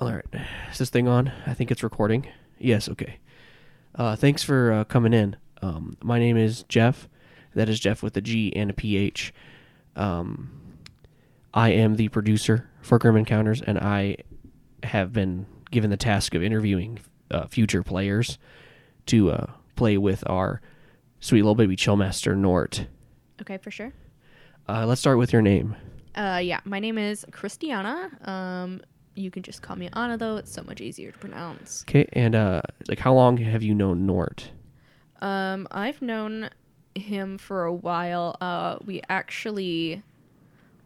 All right. Is this thing on? I think it's recording. Yes, okay. Uh, thanks for uh, coming in. Um, my name is Jeff. That is Jeff with a G and a PH. Um, I am the producer for Grim Encounters, and I have been given the task of interviewing uh, future players to uh, play with our sweet little baby chillmaster, Nort. Okay, for sure. Uh, let's start with your name. Uh, yeah, my name is Christiana. Um, you can just call me Anna though; it's so much easier to pronounce. Okay, and uh, like how long have you known Nort? Um, I've known him for a while. Uh, we actually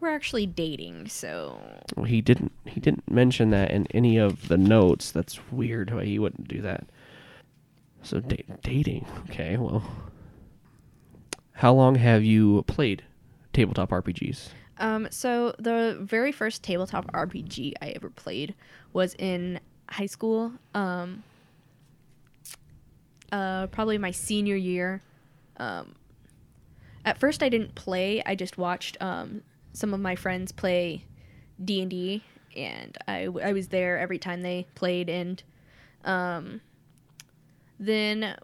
we're actually dating, so Well, he didn't. He didn't mention that in any of the notes. That's weird. Why he wouldn't do that. So da- dating. Okay. Well, how long have you played tabletop RPGs? Um, so the very first tabletop RPG I ever played was in high school. Um, uh, probably my senior year. Um, at first, I didn't play. I just watched um, some of my friends play D and D, and I I was there every time they played. And um, then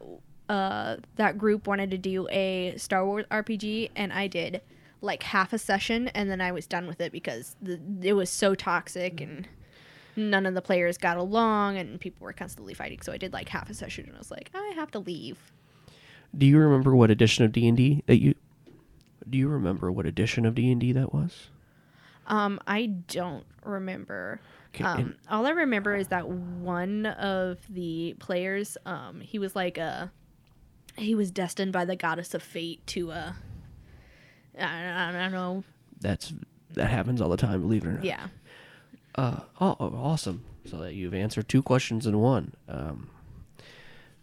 uh, that group wanted to do a Star Wars RPG, and I did like half a session, and then I was done with it because the, it was so toxic and none of the players got along, and people were constantly fighting. So I did like half a session, and I was like, I have to leave. Do you remember what edition of D and D that you? Do you remember what edition of D and D that was? Um, I don't remember. Okay, Um, all I remember is that one of the players, um, he was like a, he was destined by the goddess of fate to uh, I, I don't know, That's that happens all the time. Believe it or not. yeah. Uh, oh, oh, awesome! So that you've answered two questions in one. Um,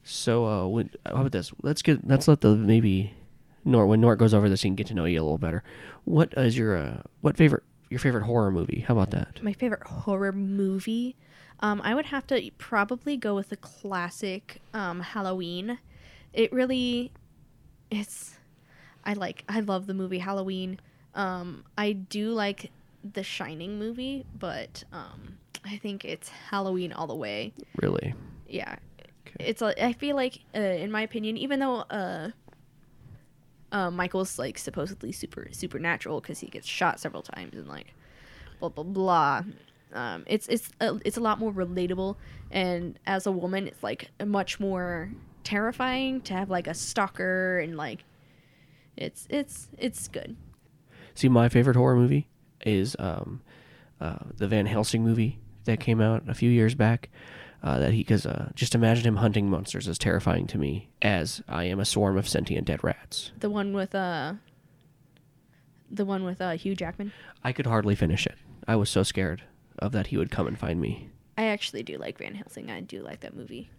so uh, when, how about this? Let's get let's let the maybe Nort when Nort goes over this, he can get to know you a little better. What is your uh, what favorite your favorite horror movie? How about that? My favorite horror movie, um, I would have to probably go with the classic um, Halloween. It really, it's, I like, I love the movie Halloween. Um, I do like the Shining movie, but um, I think it's Halloween all the way. Really? Yeah, Okay. it's. I feel like, uh, in my opinion, even though uh, uh, Michael's like supposedly super supernatural because he gets shot several times and like blah blah blah. Um, it's it's a, it's a lot more relatable, and as a woman, it's like much more terrifying to have like a stalker and like it's it's it's good. See, my favorite horror movie is um, uh, the Van Helsing movie that came out a few years back. Uh, that he, because uh, just imagine him hunting monsters as terrifying to me as I am a swarm of sentient dead rats. The one with uh the one with uh Hugh Jackman. I could hardly finish it. I was so scared of that he would come and find me. I actually do like Van Helsing. I do like that movie.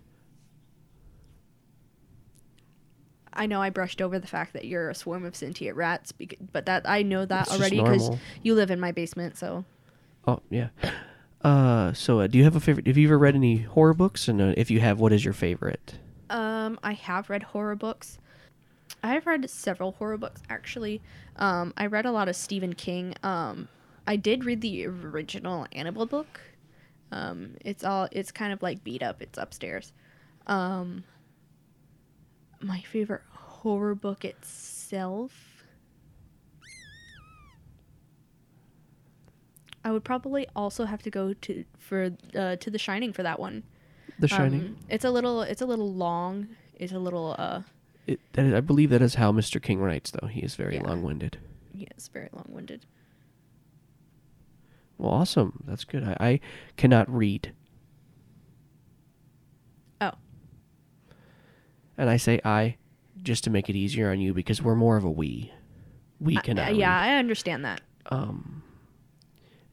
I know I brushed over the fact that you're a swarm of sentient rats, but that I know that It's already because you live in my basement. So Oh yeah. Uh, so uh, do you have a favorite? Have you ever read any horror books? And uh, if you have, what is your favorite? Um, I have read horror books. I've read several horror books actually. Um, I read a lot of Stephen King. Um, I did read the original Annabelle book. Um, it's all it's kind of like beat up. It's upstairs. Um, my favorite horror book itself. I would probably also have to go to for uh, to The Shining for that one. The Shining. Um, it's a little it's a little long. It's a little uh It, that is, I believe that is how Mr. King writes, though. He is very Yeah. long-winded. yeah, it's very long winded. Well, awesome. That's good. I, I cannot read, Oh. And I say I just to make it easier on you because we're more of a we. We cannot. uh, yeah. I understand that. Um.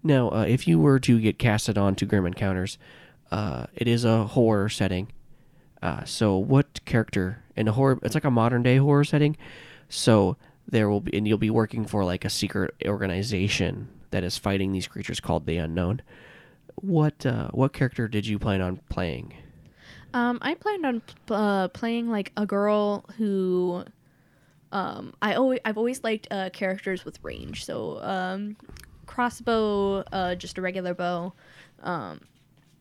Now, uh, if you were to get casted on to Grim Encounters, uh, it is a horror setting. Uh, so, what character in a horror? It's like a modern day horror setting. So there will be, and you'll be working for like a secret organization that is fighting these creatures called the Unknown. What uh, what character did you plan on playing? Um, I planned on uh, playing like a girl who, um, I always I've always liked uh, characters with range. So um, crossbow, uh, just a regular bow. Um,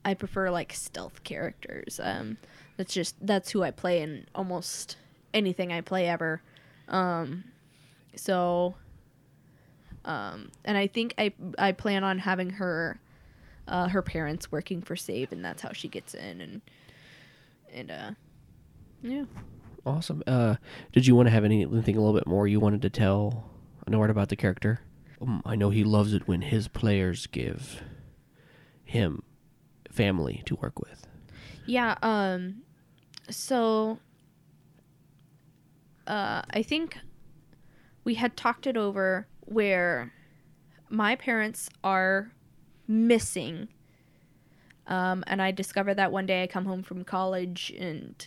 I prefer like stealth characters. Um, that's just that's who I play in almost anything I play ever. Um, so, um, and I think I I plan on having her, uh, her parents working for SAVE, and that's how she gets in, and and uh, yeah. Awesome. Uh, did you want to have anything a little bit more you wanted to tell Nort about the character? Um, I know he loves it when his players give him family to work with. Yeah. Um. So. Uh, I think we had talked it over where my parents are missing. Um, and I discovered that one day I come home from college and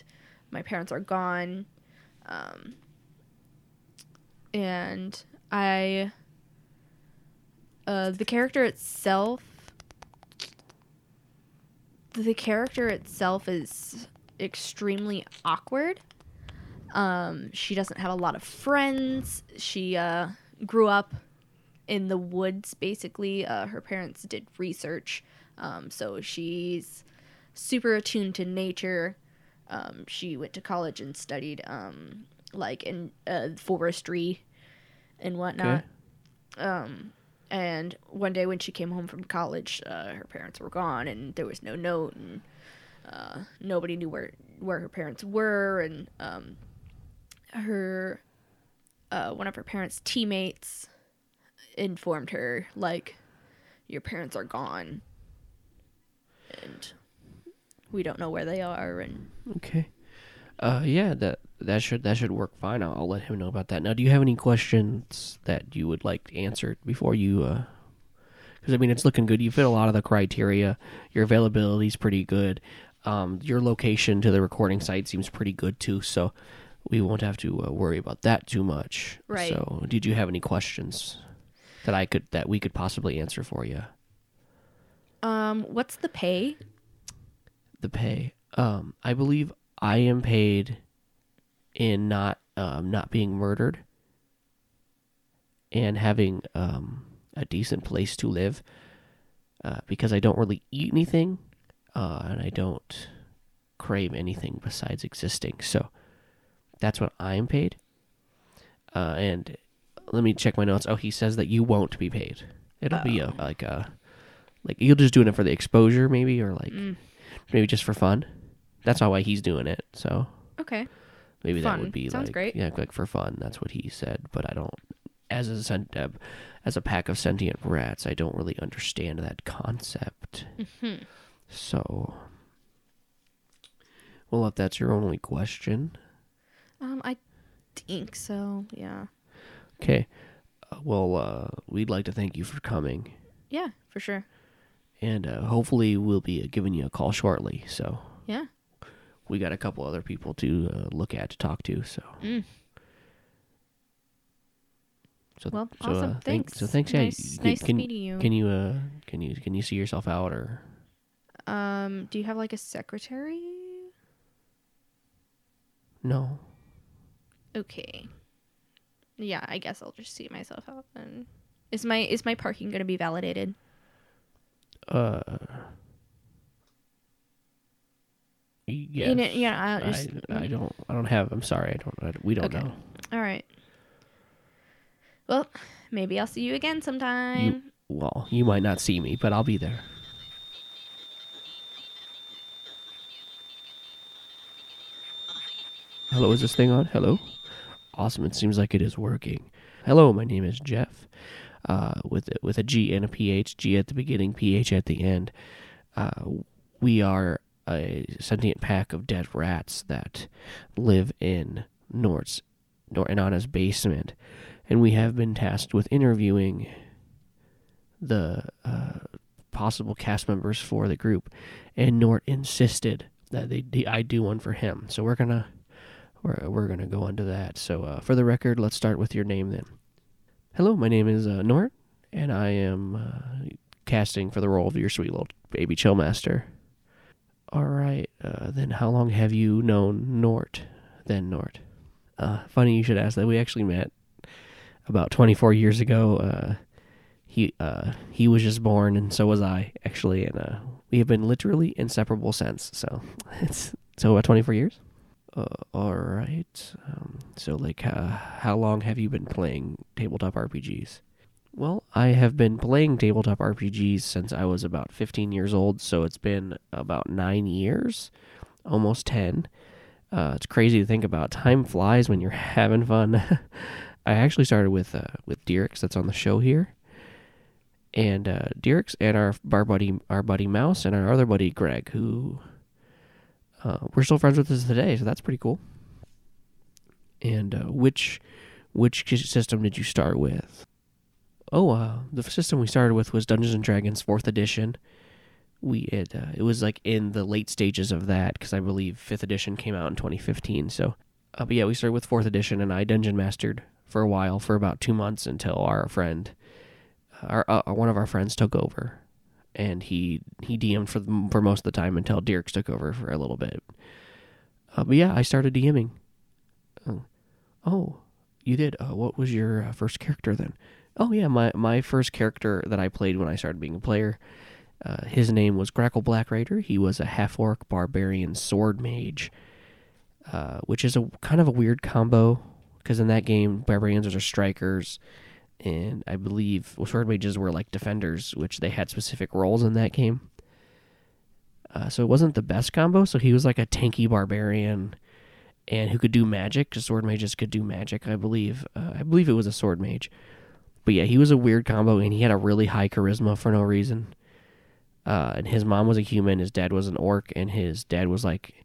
my parents are gone. Um, and I. Uh, the character itself. The character itself is extremely awkward. Um, she doesn't have a lot of friends. She uh, grew up in the woods, basically. Uh, her parents did research, um, so she's super attuned to nature. Um, she went to college and studied um, like in uh, forestry and whatnot. Um, and one day when she came home from college, uh, her parents were gone, and there was no note, and uh, nobody knew where where her parents were, and um, her uh, one of her parents' teammates informed her like your parents are gone and we don't know where they are and Okay. Uh, yeah, that that should that should work fine. I'll, I'll let him know about that. Now, do you have any questions that you would like answered before you? uh Because I mean, it's looking good. You fit a lot of the criteria. Your availability is pretty good. Um, your location to the recording site seems pretty good too. So we won't have to uh, worry about that too much. Right. So, did you have any questions that I could that we could possibly answer for you? Um what's the pay the pay. Um, I believe I am paid in not um, not being murdered and having um, a decent place to live uh, because I don't really eat anything uh, and I don't crave anything besides existing. So that's what I'm paid. Uh, and let me check my notes. Oh, he says that you won't be paid. It'll be a like a like you'll just doing it for the exposure maybe or like Mm. maybe just for fun. That's not why he's doing it. So okay maybe that would be Sounds like great. yeah, like for fun. That's what he said. But I don't, as a sent, uh, as a pack of sentient rats, I don't really understand that concept. Mhm. So, well, if that's your only question, um i think so yeah okay. Uh, well, uh, we'd like to thank you for coming, yeah for sure and uh, hopefully we'll be uh, giving you a call shortly. So yeah we got a couple other people to uh, look at to talk to. So. Mm. So, well so, awesome uh, thank- thanks so thanks. Yeah, nice, you- nice can, meeting you Can you uh can you can you see yourself out or um do you have like a secretary no? okay yeah i guess i'll just see myself out then is my is my parking going to be validated Uh. Yes. You know- yeah, I'll I, I don't I don't have. I'm sorry. I don't. I, we don't Okay. know. all right well maybe i'll see you again sometime You, well, you might not see me, but I'll be there. Hello, is this thing on? Hello? Awesome. It seems like it is working. Hello, my name is Jeff. Uh, with with a G and a PH, G at the beginning, PH at the end. Uh, we are a sentient pack of dead rats that live in Nort's Nor Inanna's basement, and we have been tasked with interviewing the uh, possible cast members for the group, and Nort insisted that they I do one for him. So we're gonna we're we're gonna go into that. So uh, for the record, let's start with your name then. Hello, my name is uh, Nort, and I am uh, casting for the role of your sweet little baby Chillmaster. All right, uh, then how long have you known Nort? Then Nort. Uh, funny you should ask that. We actually met about 24 years ago. Uh, he uh, he was just born, and so was I actually, and uh, we have been literally inseparable since. So it's so about 24 years. Uh, all right. Um, so like, uh, how long have you been playing tabletop RPGs? Well, I have been playing tabletop RPGs since I was about 15 years old, so it's been about nine years, almost 10. Uh, it's crazy to think about. Time flies when you're having fun. I actually started with uh, with Dirks, that's on the show here, and uh, Dirks and our our buddy our buddy Mouse and our other buddy Greg, who uh, we're still friends with us today. So that's pretty cool. And uh, which which system did you start with? Oh, uh, the system we started with was Dungeons and Dragons Fourth Edition. We it uh, it was like in the late stages of that because I believe Fifth Edition came out in 2015. So, uh, but yeah, we started with Fourth Edition, and I dungeon mastered for a while, for about two months, until our friend, our uh, one of our friends, took over, and he he DM'd for for most of the time until Dirks took over for a little bit. Uh, but yeah, I started DMing. Oh, oh you did. Uh, what was your uh, first character then? Oh yeah, my my first character that I played when I started being a player, uh, his name was Grackle Black Raider. He was a half orc barbarian sword mage, uh, which is a kind of a weird combo because in that game barbarians are strikers, and I believe sword mages were like defenders, which they had specific roles in that game. Uh, so it wasn't the best combo. So he was like a tanky barbarian, and who could do magic. Because sword mages could do magic, I believe. Uh, I believe it was a sword mage but yeah, he was a weird combo, and he had a really high charisma for no reason. Uh, and his mom was a human, his dad was an orc, and his dad was like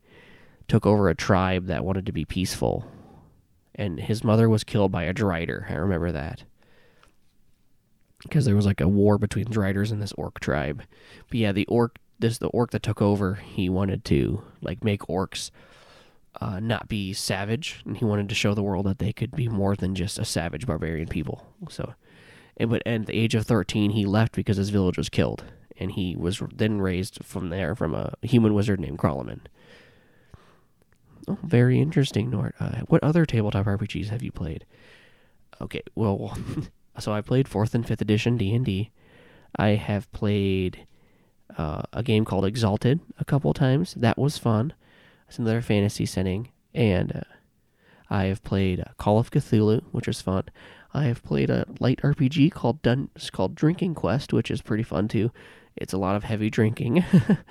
took over a tribe that wanted to be peaceful. And his mother was killed by a Drider. I remember that. Because there was like a war between Driders and this orc tribe. But yeah, the orc this the orc that took over, he wanted to like make orcs uh, not be savage, and he wanted to show the world that they could be more than just a savage barbarian people. So it but at the age of 13, he left because his village was killed, and he was then raised from there from a human wizard named Kralaman. Oh, very interesting, Nort. Uh, what other tabletop RPGs have you played? Okay, well, so I played fourth and fifth edition D and D. I have played uh, a game called Exalted a couple times. That was fun. It's another fantasy setting, and uh, I have played Call of Cthulhu, which was fun. I have played a light RPG called Dun- called Drinking Quest, which is pretty fun too. It's a lot of heavy drinking,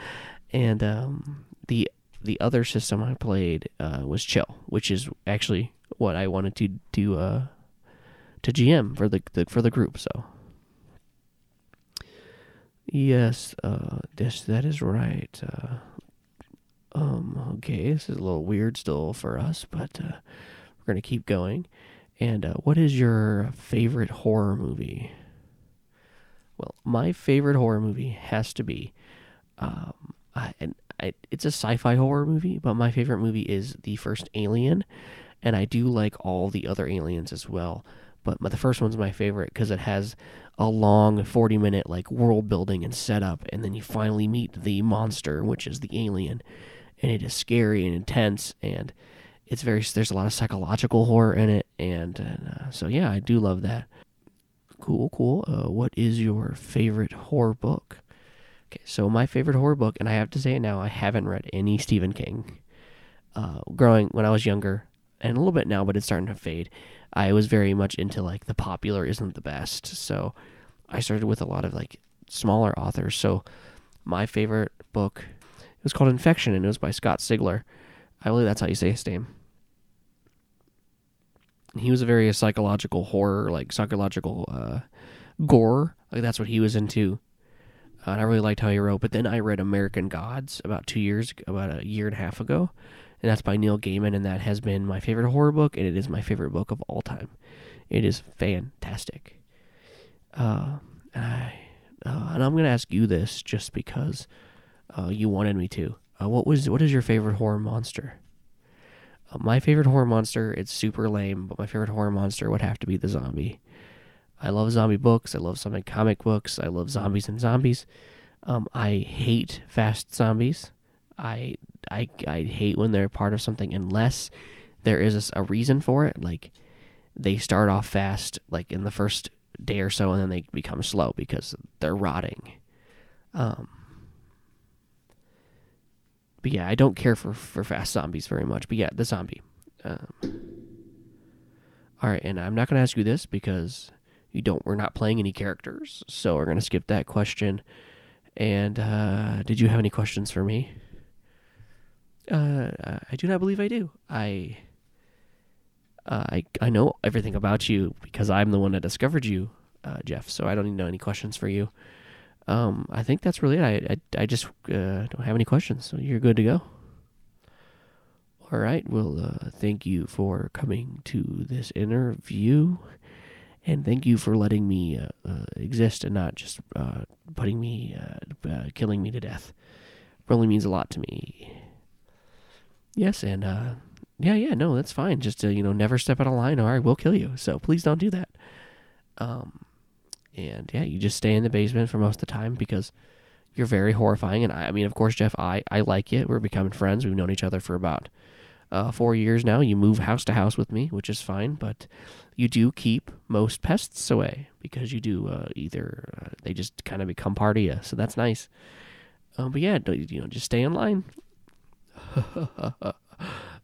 and um, the the other system I played uh, was Chill, which is actually what I wanted to do uh, to GM for the, the, for the group. So yes, uh, this that is right. Uh, um, okay, this is a little weird still for us, but uh, we're gonna keep going. And uh, what is your favorite horror movie? Well, my favorite horror movie has to be, um, I, and I, it's a sci-fi horror movie, but my favorite movie is the first Alien, and I do like all the other aliens as well. But the first one's my favorite because it has a long 40 minute like world building and setup, and then you finally meet the monster, which is the alien, and it is scary and intense and it's very there's a lot of psychological horror in it, and uh, so yeah, I do love that. Cool, cool. Uh, what is your favorite horror book? Okay, so my favorite horror book, and I have to say it now, I haven't read any Stephen King. Uh, growing when I was younger, and a little bit now, but it's starting to fade. I was very much into like the popular isn't the best, so I started with a lot of like smaller authors. So my favorite book it was called Infection, and it was by Scott Sigler. I believe that's how you say his name he was a very psychological horror, like psychological uh, gore. Like that's what he was into. Uh, and I really liked how he wrote. But then I read American Gods about two years, about a year and a half ago, and that's by Neil Gaiman, and that has been my favorite horror book, and it is my favorite book of all time. It is fantastic. Uh, I uh, and I'm gonna ask you this just because uh, you wanted me to. Uh, what was what is your favorite horror monster? Uh, my favorite horror monster. It's super lame, but my favorite horror monster would have to be the zombie. I love zombie books. I love zombie comic books. I love zombies and zombies. Um, I hate fast zombies. I I I hate when they're part of something unless there is a, a reason for it. Like they start off fast, like in the first day or so, and then they become slow because they're rotting. Um, but yeah, I don't care for for fast zombies very much. But yeah, the zombie. Um, all right, and I'm not going to ask you this because you don't. We're not playing any characters, so we're going to skip that question. And uh, did you have any questions for me? Uh, I do not believe I do. I, uh, I, I know everything about you because I'm the one that discovered you, uh, Jeff. So I don't need to know any questions for you. Um, I think that's really it. I, I, I just uh, don't have any questions, so you're good to go. All right. Well, uh, thank you for coming to this interview, and thank you for letting me uh, exist and not just putting me, killing me to death. Really means a lot to me. Yes, and uh, yeah, yeah, no, that's fine. Just to, you know, never step out of line, or I will kill you. So please don't do that. Um, and yeah, you just stay in the basement for most of the time because you're very horrifying. And I, I mean, of course, Jeff, I I like you. We're becoming friends. We've known each other for about uh, four years now. You move house to house with me, which is fine, but you do keep most pests away because you do uh, either uh, they just kind of become part of you, so that's nice. Um, but yeah, you know, just stay in line.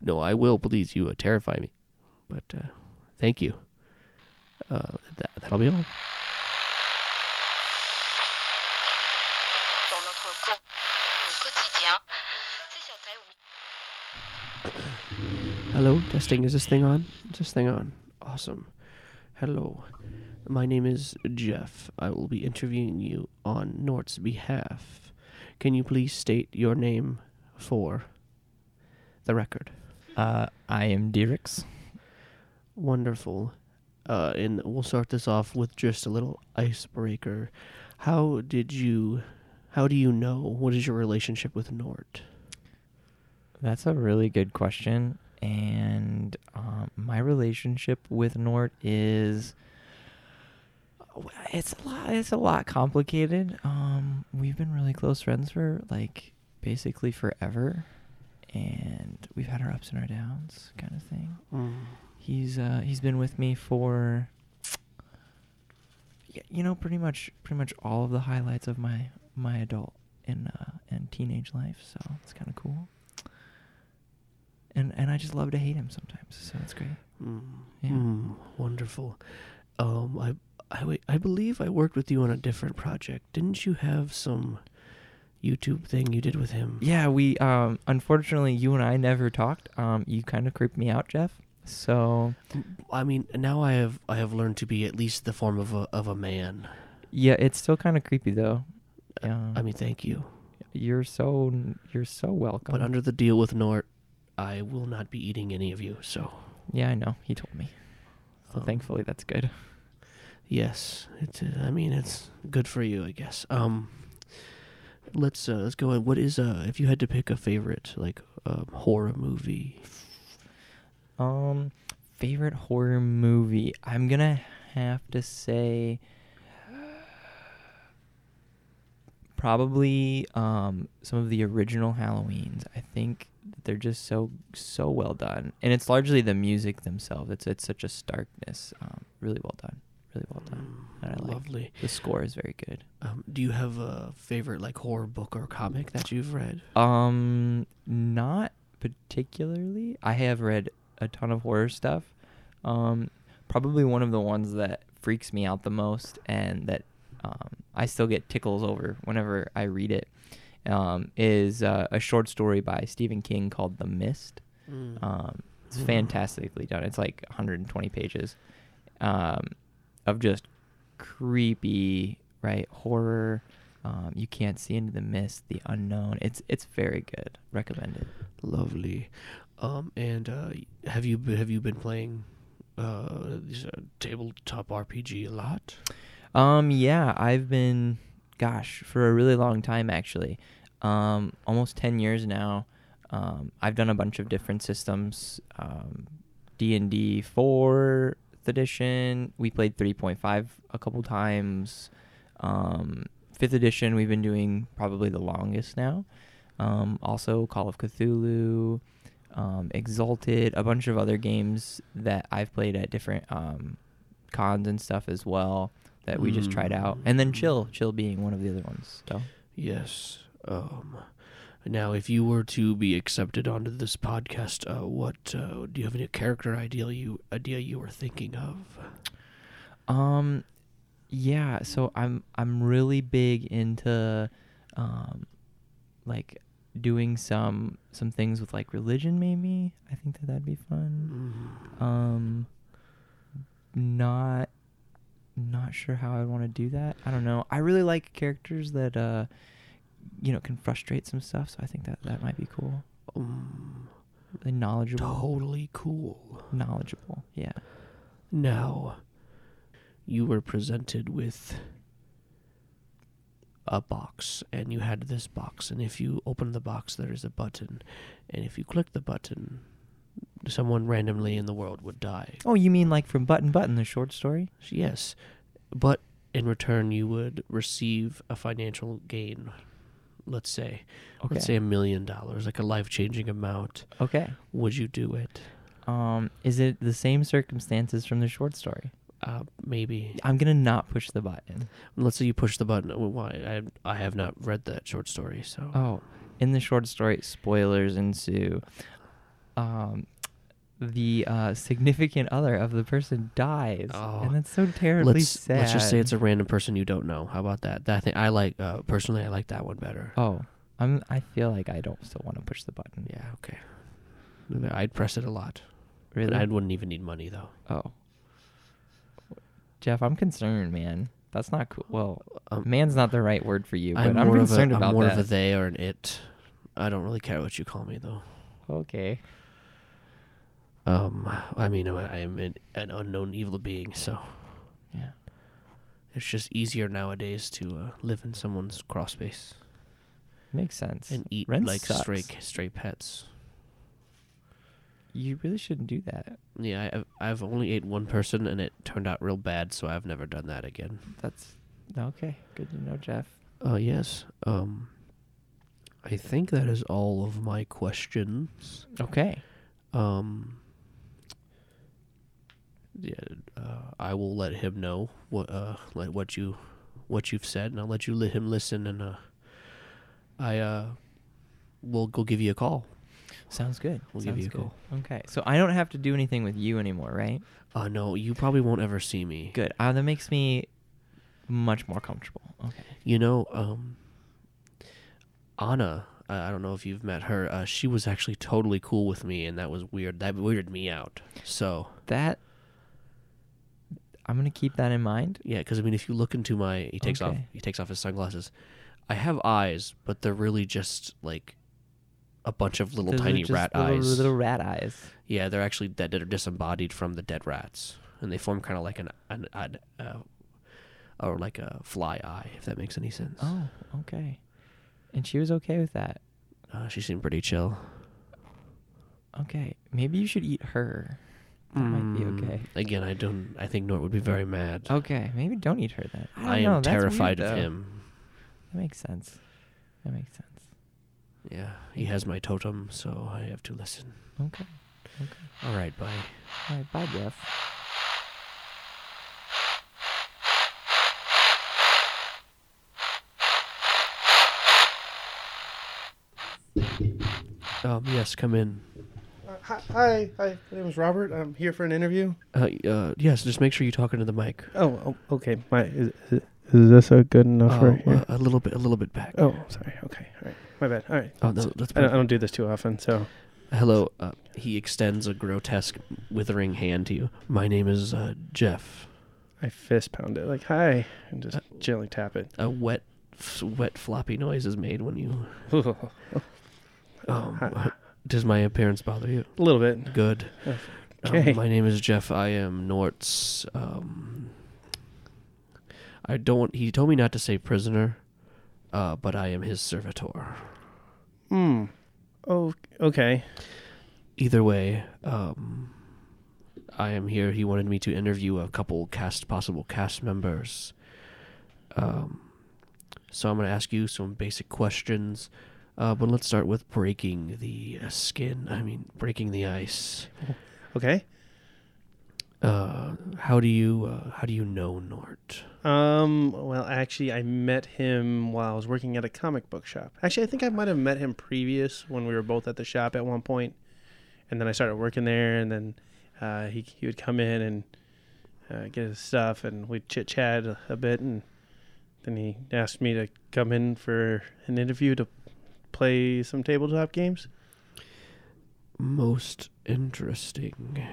no, I will. Please, you uh, terrify me. But uh, thank you. Uh, that, that'll be all. dans notre co- au quotidien. C'est sur Terre, oui. Hello, testing. Is this thing on? Is this thing on? Awesome. Hello. My name is Jeff. I will be interviewing you on Nort's behalf. Can you please state your name for the record? Uh, I am Dirix. Wonderful. Uh, and we'll start this off with just a little icebreaker. How did you, how do you know? What is your relationship with Nort? That's a really good question. And um, my relationship with Nort is it's a lot. It's a lot complicated. Um, we've been really close friends for like basically forever, and we've had our ups and our downs, kind of thing. Mm. He's uh, he's been with me for y- you know pretty much pretty much all of the highlights of my my adult and uh, and teenage life. So it's kind of cool. And and I just love to hate him sometimes. So it's great. Mm. Yeah. Mm, wonderful. Um, I, I, wait, I believe I worked with you on a different project. Didn't you have some YouTube thing you did with him? Yeah, we um unfortunately you and I never talked. Um, you kind of creeped me out, Jeff. So I mean, now I have I have learned to be at least the form of a of a man. yeah, it's still kind of creepy though. Yeah. I mean, thank you. you're so you're so welcome. But under the deal with Nort, I will not be eating any of you. So yeah, I know. He told me. So Um, thankfully that's good. yes, it's. Uh, I mean, it's good for you, I guess. Um, let's uh, let's go. on. What is uh, if you had to pick a favorite like um, horror movie? Um, favorite horror movie. I'm gonna have to say probably um some of the original Halloweens. I think they're just so so well done, and it's largely the music themselves. It's it's such a starkness. Um, really well done. Really well done. That I like. Mm, Lovely. The score is very good. Um, do you have a favorite like horror book or comic that you've read? Um, not particularly. I have read a ton of horror stuff. Um, probably one of the ones that freaks me out the most, and that um, I still get tickles over whenever I read it, um, is uh, a short story by Stephen King called The Mist. Mm. Um, it's fantastically done. It's like 120 pages um, of just creepy, right horror. Um, you can't see into the mist, the unknown. It's it's very good. Recommended. Lovely. Um, and uh, have you have you been playing uh, uh tabletop RPG a lot? Um, yeah, I've been gosh, for a really long time actually, um, almost ten years now. Um, I've done a bunch of different systems. Um, D and D fourth edition. We played three point five a couple times. Um, fifth edition we've been doing probably the longest now. Um, also Call of Cthulhu, um, Exalted, a bunch of other games that I've played at different um, cons and stuff as well that we just tried out, and then Chill, Chill being one of the other ones. So Yes. Um, now, if you were to be accepted onto this podcast, uh, what uh, do you have any character idea you idea you were thinking of? Um, yeah. So I'm I'm really big into, um, like doing some some things with like religion. Maybe I think that that'd be fun. Um, not not sure how I'd want to do that. I don't know. I really like characters that uh, you know, can frustrate some stuff. So I think that that might be cool. Um, Really knowledgeable. totally cool. Knowledgeable. Yeah. Now, you were presented with a box, and you had this box, and if you open the box, there is a button, and if you click the button, someone randomly in the world would die. Oh, you mean like from Button Button, the short story? Yes, but in return, you would receive a financial gain. Let's say, Okay. let's say a million dollars, like a life-changing amount. Okay. Would you do it? Um, is it the same circumstances from the short story? Uh, maybe. I'm gonna not push the button. Let's say you push the button. Well, Why? I I have not read that short story, so. Oh, in the short story, spoilers ensue. Um, the uh, significant other of the person dies, Oh. and that's so terribly let's sad. let's just say it's a random person you don't know. How about that? That thing I like. Uh, personally, I like that one better. Oh, I'm. I feel like I don't still want to push the button. Yeah. Okay. I'd press it a lot. Really? I wouldn't even need money though. oh, Jeff, I'm concerned, man. That's not cool. Well, Um, man's not the right word for you, but I'm, more of a, concerned I'm more that. of a they or an it. I don't really care what you call me though. okay. Um, I mean, I am an, an unknown evil being, so Yeah. it's just easier nowadays to uh, live in someone's crawl space Makes sense. and eat Rent like sucks. stray stray pets. You really shouldn't do that. Yeah, I've, I've only ate one person and it turned out real bad, so I've never done that again. That's okay. Good to know, Jeff. Uh, yes. Um, I think that is all of my questions. Okay. Um, yeah, uh, I will let him know what uh like what you what you've said, and I'll let you let him listen, and uh, I uh will go give you a call. Sounds good. We'll give you a good. call. Okay. So I don't have to do anything with you anymore, right? Uh, no, you probably won't ever see me. Good. Uh, that makes me much more comfortable. Okay. You know, um, Anna. I I don't know if you've met her. Uh, she was actually totally cool with me, and that was weird. That weirded me out. So That I'm gonna keep that in mind. yeah, because I mean, if you look into my, he takes off, he takes off his sunglasses. I have eyes, but they're really just like a bunch of little Those are tiny just rat little, eyes. Little rat eyes. Yeah, they're actually dead. They're disembodied from the dead rats, and they form kind of like an, an, an uh, or like a fly eye, if that makes any sense. Oh, okay. And she was okay with that. Uh, she seemed pretty chill. Okay. Maybe you should eat her. That might be Mm, okay. Again, I don't. I think Nort would be very mad. Okay. Maybe don't eat her then. I, don't I am know, that's weird, terrified of though. him. That makes sense. That makes sense. Yeah, he has my totem, so I have to listen. Okay. Okay. All right, bye. All right. Bye, Jeff. Um, yes, come in. Uh, hi, hi, hi. My name is Robert. I'm here for an interview. Uh, uh, yes, just make sure you talk into the mic. Oh, oh okay. My is, is, is this a good enough right here? uh, a little bit, a little bit back. oh, sorry. Okay. All right. My bad. All right. Oh, no, that's I don't, I don't do this too often, so Hello. Uh, he extends a grotesque, withering hand to you. My name is uh, Jeff. I fist pound it like hi and just Uh, gently tap it. A wet, f- wet, floppy noise is made when you. Um, Hi. Does my appearance bother you? a little bit. Good. Um, Okay. my name is Jeff. I am Nort's. Um, I don't. He told me not to say prisoner, uh, but I am his servitor. Hmm. Oh, okay. Either way, um, I am here. He wanted me to interview a couple cast possible cast members. Um, so I'm going to ask you some basic questions. Uh, but let's start with breaking the uh, skin. I mean, breaking the ice. Okay. Uh, how do you uh, how do you know Nort? Um. Well, actually, I met him while I was working at a comic book shop. Actually, I think I might have met him previous when we were both at the shop at one point, and then I started working there, and then uh, he he would come in and uh, get his stuff, and we'd chit chat a, a bit, and then he asked me to come in for an interview to play some tabletop games. Most interesting.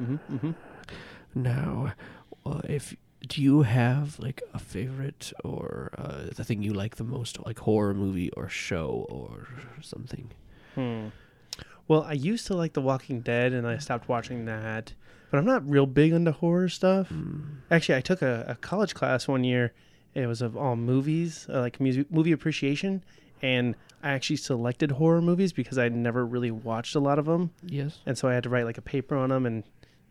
Mm-hmm, mm-hmm. Now, uh, if do you have like a favorite or uh, the thing you like the most, like horror movie or show or something? Hmm. Well, I used to like The Walking Dead, and I stopped watching that. But I'm not real big into horror stuff. Mm. Actually, I took a, a college class one year. It was of all movies, uh, like music, movie appreciation, and I actually selected horror movies because I'd never really watched a lot of them, Yes. and so I had to write like a paper on them. And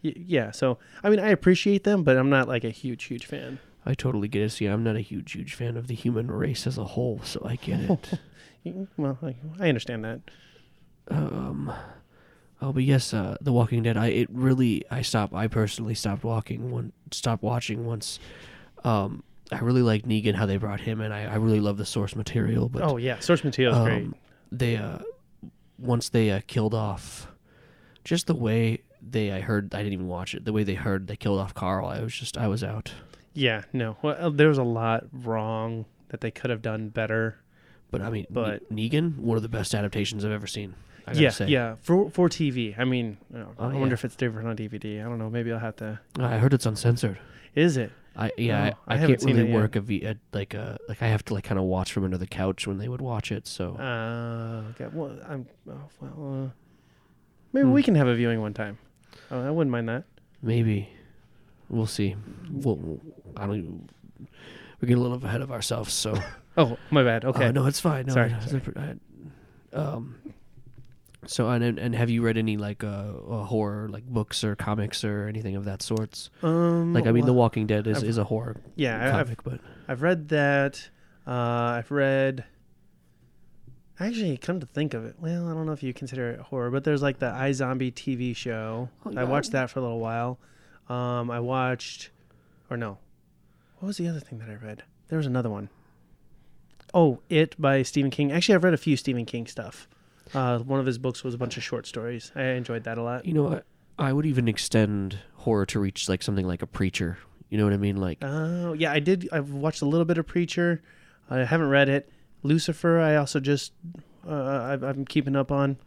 y- yeah, so I mean, I appreciate them, but I'm not like a huge, huge fan. I totally get it. See, I'm not a huge, huge fan of the human race as a whole, so I get it. Well, I, I understand that. um, oh, but yes, uh, The Walking Dead. I it really I stopped. I personally stopped walking one, stopped watching once. Um, I really like Negan how they brought him in. I, I really love the source material, but oh yeah, source material is great. um, they uh once they uh, killed off just the way they I heard I didn't even watch it the way they heard they killed off Carl I was just I was out Yeah, no, well, uh, there was a lot wrong that they could have done better. but I mean But- Ne- Negan one of the best adaptations I've ever seen I yeah, say. yeah, for for TV. I mean, Oh, I wonder yeah. if it's different on DVD. I don't know. Maybe I'll have to. I heard it's uncensored Is it? I yeah Oh, I, I I, can't really it work a, v, a like a like I have to like kind of watch from under the couch when they would watch it so Uh, okay. Well, I'm. Oh, well, uh, maybe Hmm. we can have a viewing one time. Oh, I wouldn't mind that. maybe we'll see we'll, I don't we're getting a little ahead of ourselves so Oh, my bad. Okay. Uh, no, it's fine. No, Sorry, no, sorry. I- um. So and and- have you read any like uh, uh horror like books or comics or anything of that sorts? Um. Like I mean, The Walking Dead is, I've- is a horror Yeah, I- I've comic, but I've read that. Uh, I've read. Actually, come to think of it, well, I don't know if you consider it horror, but there's like the iZombie TV show. Oh, I watched that for a little while. Um, I watched, or no, what was the other thing that I read? There was another one. Oh, It by Stephen King. Actually, I've read a few Stephen King stuff. Uh, one of his books was a bunch of short stories. I enjoyed that a lot. you know what? I would even extend horror to reach like something like a preacher. You know what I mean? Like Oh, yeah, I did. I've watched a little bit of Preacher. I haven't read it. Lucifer, I also just uh, I've, I'm keeping up on.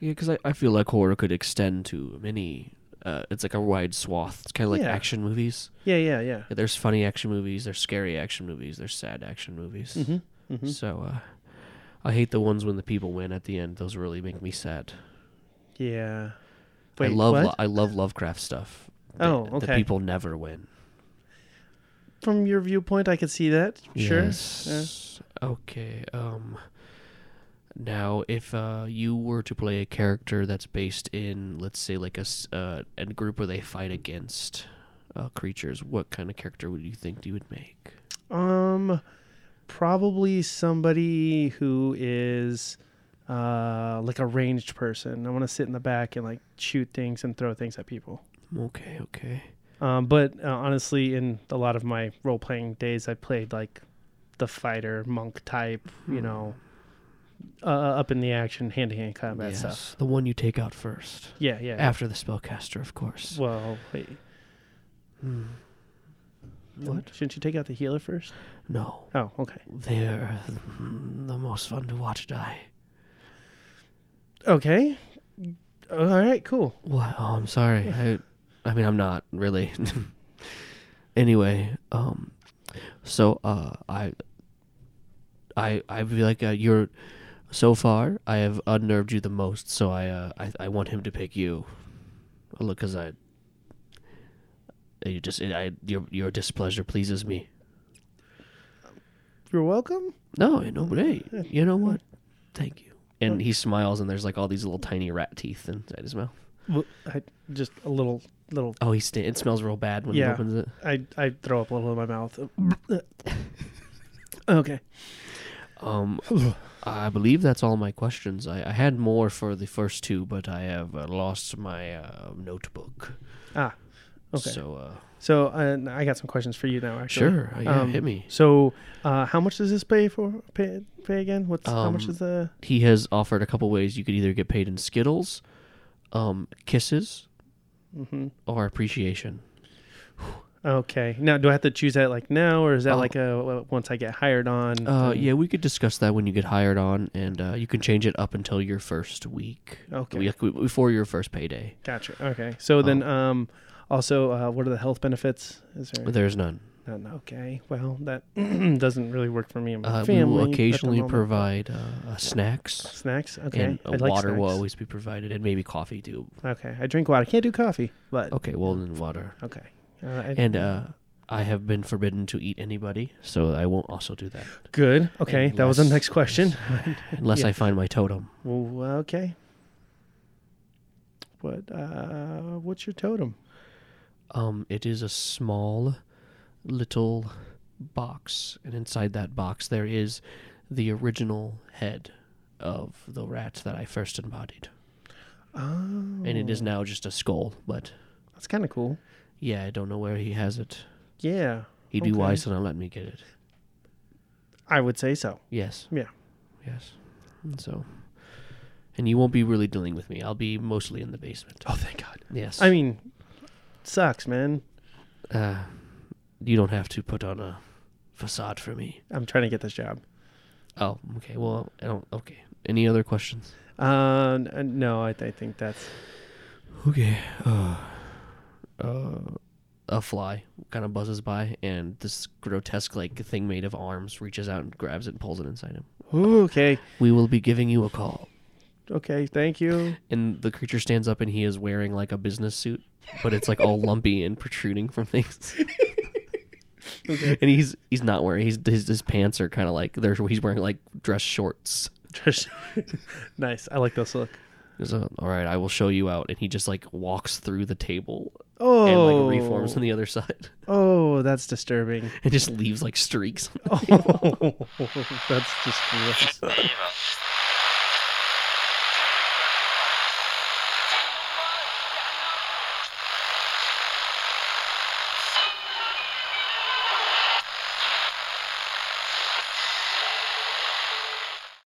yeah, because I, I feel like horror could extend to many. Uh, it's like a wide swath. It's kind of like Yeah. action movies. Yeah, yeah, yeah. Yeah, there's funny action movies. There's scary action movies. There's sad action movies. Mm-hmm. hmm So uh, I hate the ones when the people win at the end. Those really make me sad. Yeah. I love? Lo- I love Lovecraft stuff. The- Oh, The okay. people never win. From your viewpoint, I could see that. Sure. Yes. Okay. Um. Now, if uh, you were to play a character that's based in, let's say, like a, uh, a group where they fight against uh, creatures, what kind of character would you think you would make? Um, probably somebody who is uh like a ranged person. I want to sit in the back and like shoot things and throw things at people. Okay. Okay. Um, but uh, honestly, in a lot of my role playing days, I played like the fighter monk type. You Hmm. know, uh, up in the action, hand to hand combat yes, stuff. the one you take out first, Yeah, yeah. after the spellcaster, of course. well, wait. Hmm. What? Shouldn't you take out the healer first? No, Oh, okay. they're the most fun to watch die. Okay. All right. Cool. What? Oh, I'm sorry. I, I mean, I'm not really. anyway, um, so uh, I, I, I feel like uh, you're. So far, I have unnerved you the most, so I, uh, I, I want him to pick you. Look, cause I. You just, I, your, your displeasure pleases me. You're welcome. No, no, but hey, you know what? Thank you. And he smiles, and there's like all these little tiny rat teeth inside his mouth. Well, I, just a little, little. Oh, he sta- it smells real bad when Yeah. he opens it. I, I throw up a little in my mouth. okay. Um, I believe that's all my questions. I, I had more for the first two, but I have uh, lost my uh, notebook. Ah. Okay. So, uh, So uh, I got some questions for you now. Actually. sure, uh, yeah, Um, hit me. So, uh, how much does this pay for? Pay, pay again? What's how much Um, is the? He has offered a couple ways. You could either get paid in Skittles, um, kisses, hmm or appreciation. Okay. Now, do I have to choose that like now, or is that Oh. like a once I get hired on? Uh, yeah, we could discuss that when you get hired on, and uh, you can change it up until your first week. Okay. Before your first payday. Gotcha. Okay. So then, um, also, uh, what are the health benefits? Is there? There's none. None. Okay. Well, that doesn't really work for me and my Uh, we family. will occasionally provide uh, uh, snacks, snacks. Okay. and uh, I like water will snacks. always be provided, and maybe coffee too. Okay. I drink water. I can't do coffee, but Okay, well then water. okay. Uh, I- And uh, I have been forbidden to eat anybody, so I won't also do that good. Okay. That was the next question. unless Yeah. I find my totem. well, okay. What? Uh, what's your totem? Um, it is a small, little box, and inside that box there is the original head of the rat that I first embodied, Oh, and it is now just a skull. But that's kind of cool. yeah, I don't know where he has it. Yeah. He'd be Okay. wise to not let me get it. I would say so. Yes. Yeah. Yes. And so, and you won't be really dealing with me. I'll be mostly in the basement. Oh, thank God. Yes. I mean, sucks, man. uh, you don't have to put on a facade for me. I'm trying to get this job. Oh, okay. Well, I don't. Okay. Any other questions? Uh, n- no, I, I think that's Okay. Uh, uh, a fly kind of buzzes by, and this grotesque like thing made of arms reaches out and grabs it and pulls it inside him. Ooh, okay. We will be giving you a call. Okay, thank you. And the creature stands up, and he is wearing like a business suit, but it's like all lumpy and protruding from things. Okay. And he's he's not wearing his his, his pants are kind of like there's he's wearing like dress shorts. Just- nice. I like this look. So, all right, I will show you out, and he just like walks through the table Oh, and like reforms on the other oh. side, oh, that's disturbing. and just leaves like streaks. Oh, that's just gross.